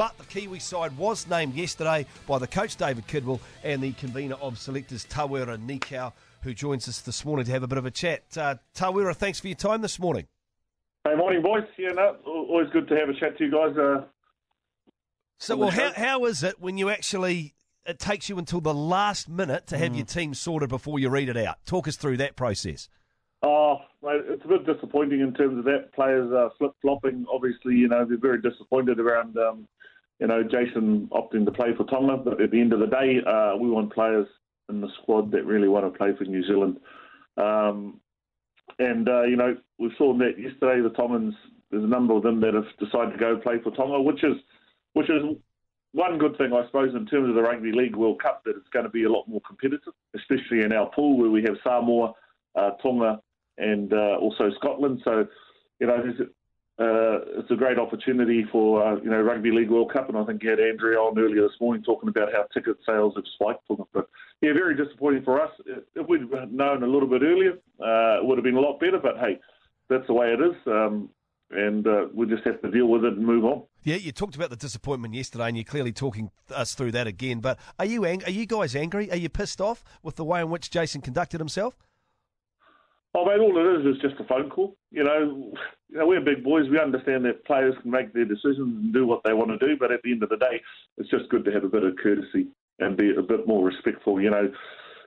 But the Kiwi side was named yesterday by the coach David Kidwell and the convener of selectors Tawera Nikau, who joins us this morning to have a bit of a chat. Uh, Tawera, thanks for your time this morning. Hey, morning, boys. Yeah, no, always good to have a chat to you guys. Uh, so, well, how, how is it when you actually, it takes you until the last minute to have Mm. your team sorted before you read it out? Talk us through that process. Oh, mate, it's a bit disappointing in terms of that. Players are flip flopping. Obviously, you know, they're very disappointed around, um, you know, Jason opting to play for Tonga. But at the end of the day, uh, we want players in the squad that really want to play for New Zealand. Um, and, uh, you know, we saw that yesterday, the Tongans, there's a number of them that have decided to go play for Tonga, which is, which is one good thing, I suppose, in terms of the Rugby League World Cup, that it's going to be a lot more competitive, especially in our pool where we have Samoa, uh, Tonga, and uh, also Scotland. So, you know, there's, uh, it's a great opportunity for uh, you know Rugby League World Cup, and I think you had Andrea on earlier this morning talking about how ticket sales have spiked for them. But yeah, very disappointing for us. If we'd known a little bit earlier, uh, it would have been a lot better. But hey, that's the way it is, um, and uh, we just have to deal with it and move on. Yeah, you talked about the disappointment yesterday, and you're clearly talking us through that again. But are you ang- are you guys angry? Are you pissed off with the way in which Jason conducted himself? Oh, mate, all it is is just a phone call. You know, you know, we're big boys. We understand that players can make their decisions and do what they want to do, but at the end of the day, it's just good to have a bit of courtesy and be a bit more respectful. You know,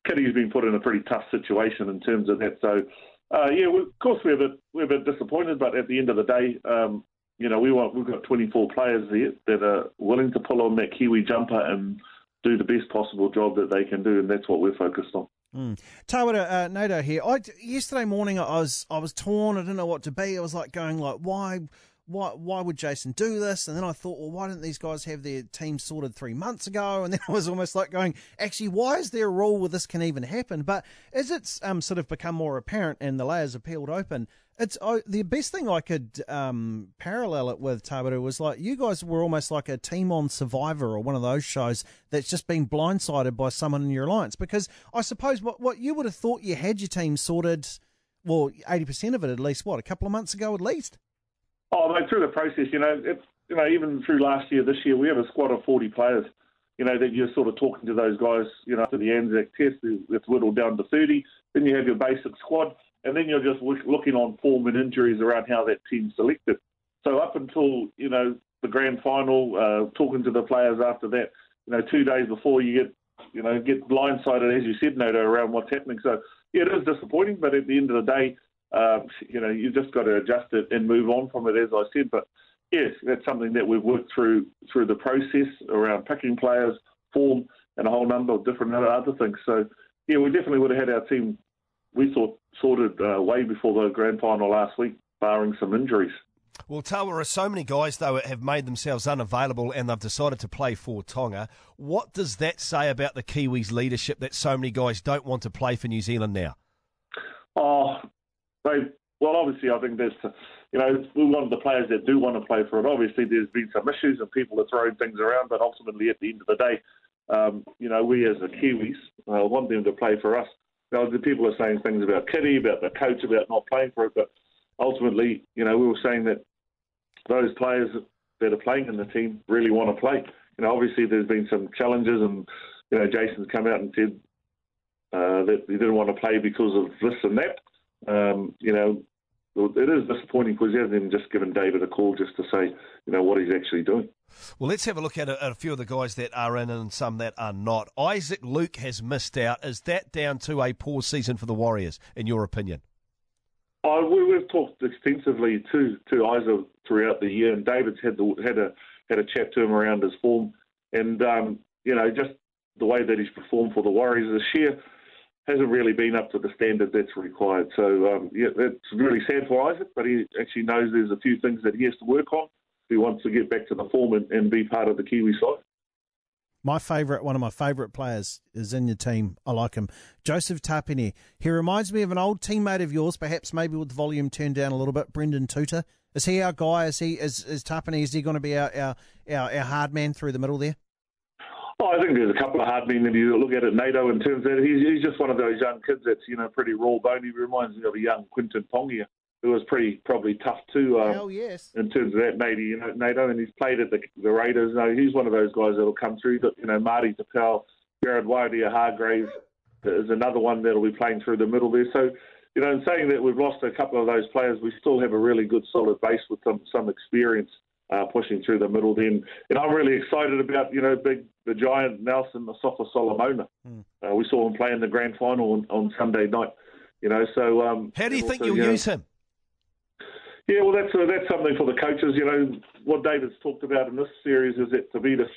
Kitty's been put in a pretty tough situation in terms of that. So, uh, yeah, we, of course we're a bit we're a bit disappointed, but at the end of the day, um, you know, we want we've got 24 players there that are willing to pull on that Kiwi jumper and do the best possible job that they can do, and that's what we're focused on. Mm. Tawera uh, here. I yesterday morning I was I was torn. I didn't know what to be. I was like going like why why why would Jason do this? And then I thought, well, why didn't these guys have their team sorted three months ago? And then I was almost like going, actually, why is there a rule where this can even happen? But as it's um, sort of become more apparent and the layers are peeled open, it's I, the best thing I could um, parallel it with Tabata was like you guys were almost like a team on Survivor or one of those shows that's just been blindsided by someone in your alliance. Because I suppose what what you would have thought you had your team sorted, well, eighty percent of it at least. What a couple of months ago at least. Oh, mate, through the process, you know, it's, you know, even through last year, this year, we have a squad of 40 players, you know, that you're sort of talking to those guys, you know, after the Anzac test, it's whittled down to 30. Then you have your basic squad, and then you're just looking on form and injuries around how that team's selected. So up until, you know, the grand final, uh, talking to the players after that, you know, two days before you get, you know, get blindsided, as you said, Noto, around what's happening. So, yeah, it is disappointing, but at the end of the day, um, you know, you've just got to adjust it and move on from it, as I said. But yes, that's something that we've worked through through the process around picking players, form, and a whole number of different other things. So yeah, we definitely would have had our team, we thought, sorted uh, way before the grand final last week, barring some injuries. Well, Tawera, so many guys, though, have made themselves unavailable and they've decided to play for Tonga. What does that say about the Kiwis' leadership that so many guys don't want to play for New Zealand now? Oh, they well, obviously, I think there's, you know, we want the players that do want to play for it. Obviously, there's been some issues and people are throwing things around, but ultimately, at the end of the day, um, you know, we as the Kiwis uh, want them to play for us. Now, the people are saying things about Kitty, about the coach, about not playing for it, but ultimately, you know, we were saying that those players that are playing in the team really want to play. You know, obviously, there's been some challenges, and you know, Jason's come out and said uh, that he didn't want to play because of this and that. Um, you know, it is disappointing because he hasn't even just given David a call just to say, you know, what he's actually doing. Well, let's have a look at a, at a few of the guys that are in and some that are not. Isaac Luke has missed out. Is that down to a poor season for the Warriors, in your opinion? Oh, we, we've talked extensively to to Isaac throughout the year, and David's had the, had a had a chat to him around his form, and um, you know just the way that he's performed for the Warriors this year hasn't really been up to the standard that's required. So um, yeah, it's really sad for Isaac, but he actually knows there's a few things that he has to work on if he wants to get back to the form and, and be part of the Kiwi side. My favourite, one of my favourite players is in your team. I like him. Joseph Tapine. He reminds me of an old teammate of yours, perhaps maybe with the volume turned down a little bit, Brendon Tuuta. Is he our guy? Is he is, is Tapine, is he going to be our, our, our, our hard man through the middle there? Oh, I think there's a couple of hard men if you look at it, NATO, in terms of he's, he's just one of those young kids that's, you know, pretty raw bone. He reminds me of a young Quentin Pongia. who was pretty probably tough too. Um, Hell yes. in terms of that, maybe, you know, Nato, and he's played at the, the Raiders. You know, he's one of those guys that'll come through. That, you know, Marty Taupau, Jared Waerea-Hargreaves is another one that'll be playing through the middle there. So, you know, in saying that we've lost a couple of those players, we still have a really good solid base with some some experience uh, pushing through the middle. Then, and I'm really excited about you know big the giant Nelson Asofa-Solomona. Mm. Uh, we saw him play in the grand final on, on Sunday night. You know, so um, How do you think also, you'll know, use him? yeah, well, that's uh, that's something for the coaches. You know, what David's talked about in this series is that to beat us,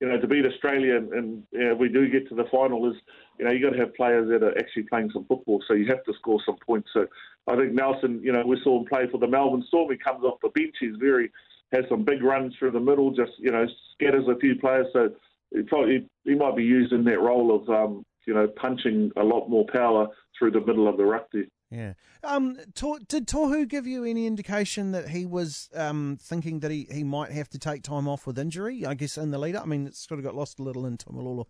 you know, to beat Australia, and, and you know, we do get to the final, is you know you got to have players that are actually playing some football. So you have to score some points. So I think Nelson, you know, we saw him play for the Melbourne Storm. He comes off the bench. He's very has some big runs through the middle. Just you know, scatters a few players. So he probably he might be used in that role of um, you know punching a lot more power through the middle of the ruck there. Yeah. Um, Tor- did Tohu give you any indication that he was um, thinking that he, he might have to take time off with injury? I guess in the lead up. I mean, it's sort of got lost a little in Taumalolo.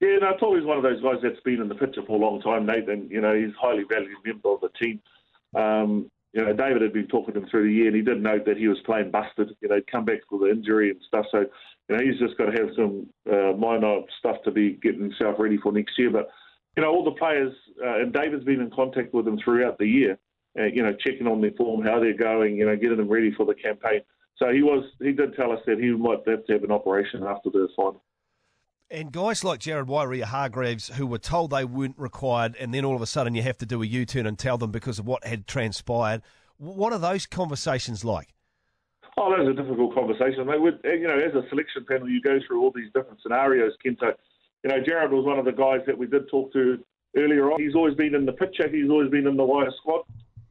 Yeah, no, Tommy's one of those guys that's been in the picture for a long time, Nate, and, you know, he's a highly valued member of the team. Um, you know, David had been talking to him through the year, and he did note that he was playing busted, you know, come back for the injury and stuff. So, you know, he's just got to have some uh, minor stuff to be getting himself ready for next year. But, you know, all the players, uh, and David's been in contact with them throughout the year, uh, you know, checking on their form, how they're going, you know, getting them ready for the campaign. So he was, he did tell us that he might have to have an operation after the final. And guys like Jared Waerea-Hargreaves, who were told they weren't required, and then all of a sudden you have to do a U turn and tell them because of what had transpired. What are those conversations like? Oh, that was a difficult conversation. Mate. With, you know, as a selection panel, you go through all these different scenarios, Kento. You know, Jared was one of the guys that we did talk to earlier on. He's always been in the picture. He's always been in the wider squad.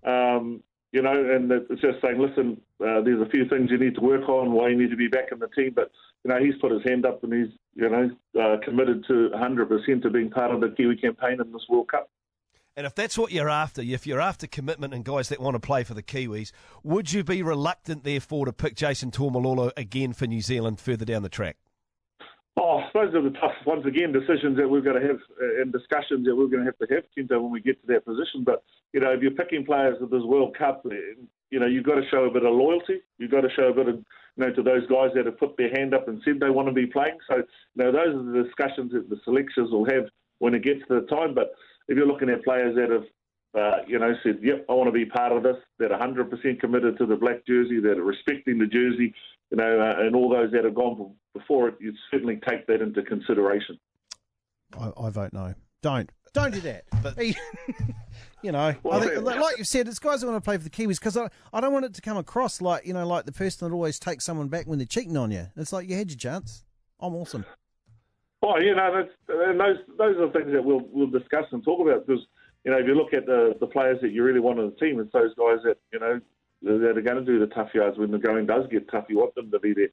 Um, you know, and it's just saying, listen, uh, there's a few things you need to work on, why you need to be back in the team. But, you know, he's put his hand up and he's, you know, uh, committed to 100% to being part of the Kiwi campaign in this World Cup. And if that's what you're after, if you're after commitment and guys that want to play for the Kiwis, would you be reluctant, therefore, to pick Jason Taumalolo again for New Zealand further down the track? Oh, those are the tough, once again, decisions that we've got to have uh, and discussions that we're going to have to have, Kento, when we get to that position. But, you know, if you're picking players of this World Cup, you know, you've got to show a bit of loyalty. You've got to show a bit of, you know, to those guys that have put their hand up and said they want to be playing. So, you know, those are the discussions that the selectors will have when it gets to the time. But if you're looking at players that have, uh, you know, said, yep, I want to be part of this, that are 100% committed to the black jersey, that are respecting the jersey, you know, uh, and all those that have gone before it, you'd certainly take that into consideration. I, I vote no. Don't. Don't do that. But- you know, Well, I think, like you've said, it's guys who want to play for the Kiwis because I, I don't want it to come across like, you know, like the person that always takes someone back when they're cheating on you. It's like you had your chance. I'm awesome. Oh, you know, that's, and those those are things that we'll we'll discuss and talk about because you know if you look at the the players that you really want on the team, it's those guys that you know that are going to do the tough yards when the going does get tough. You want them to be there,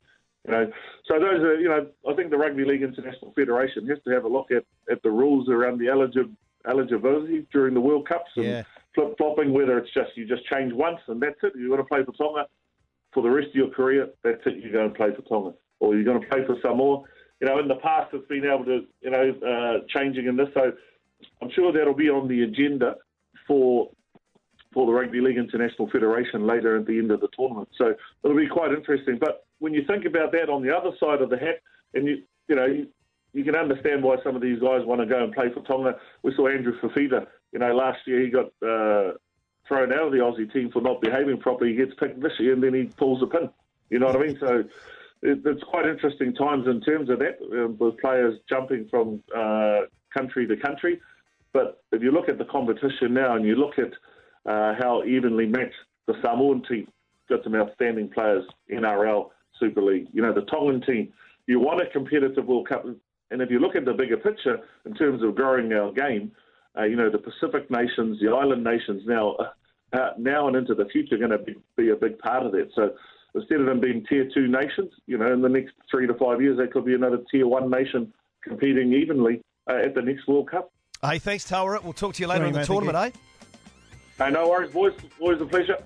you know. So those are you know I think the Rugby League International Federation has to have a look at, at the rules around the eligi- eligibility during the World Cups and Yeah. flip flopping. Whether it's just you just change once and that's it. You want to play for Tonga for the rest of your career. That's it. You're going to play for Tonga, or you're going to play for Samoa you know, in the past it's been able to, you know, uh, changing in this. So I'm sure that'll be on the agenda for for the Rugby League International Federation later at the end of the tournament. So it'll be quite interesting. But when you think about that on the other side of the hat, and you you know. You, you can understand why some of these guys want to go and play for Tonga. We saw Andrew Fifita, you know, last year he got uh, thrown out of the Aussie team for not behaving properly. He gets picked this year and then he pulls the pin. You know what I mean? So it, it's quite interesting times in terms of that, um, with players jumping from uh, country to country. But if you look at the competition now and you look at uh, how evenly matched the Samoan team got some outstanding players, NRL, Super League, you know, the Tongan team, you want a competitive World Cup. And if you look at the bigger picture in terms of growing our game, uh, you know, the Pacific nations, the island nations now, uh, now and into the future are going to be, be a big part of that. So instead of them being tier two nations, you know, in the next three to five years, they could be another tier one nation competing evenly uh, at the next World Cup. Hey, thanks, Tawera. We'll talk to you later Sorry, in the mate, tournament, eh? Hey, no worries, boys. Always a pleasure.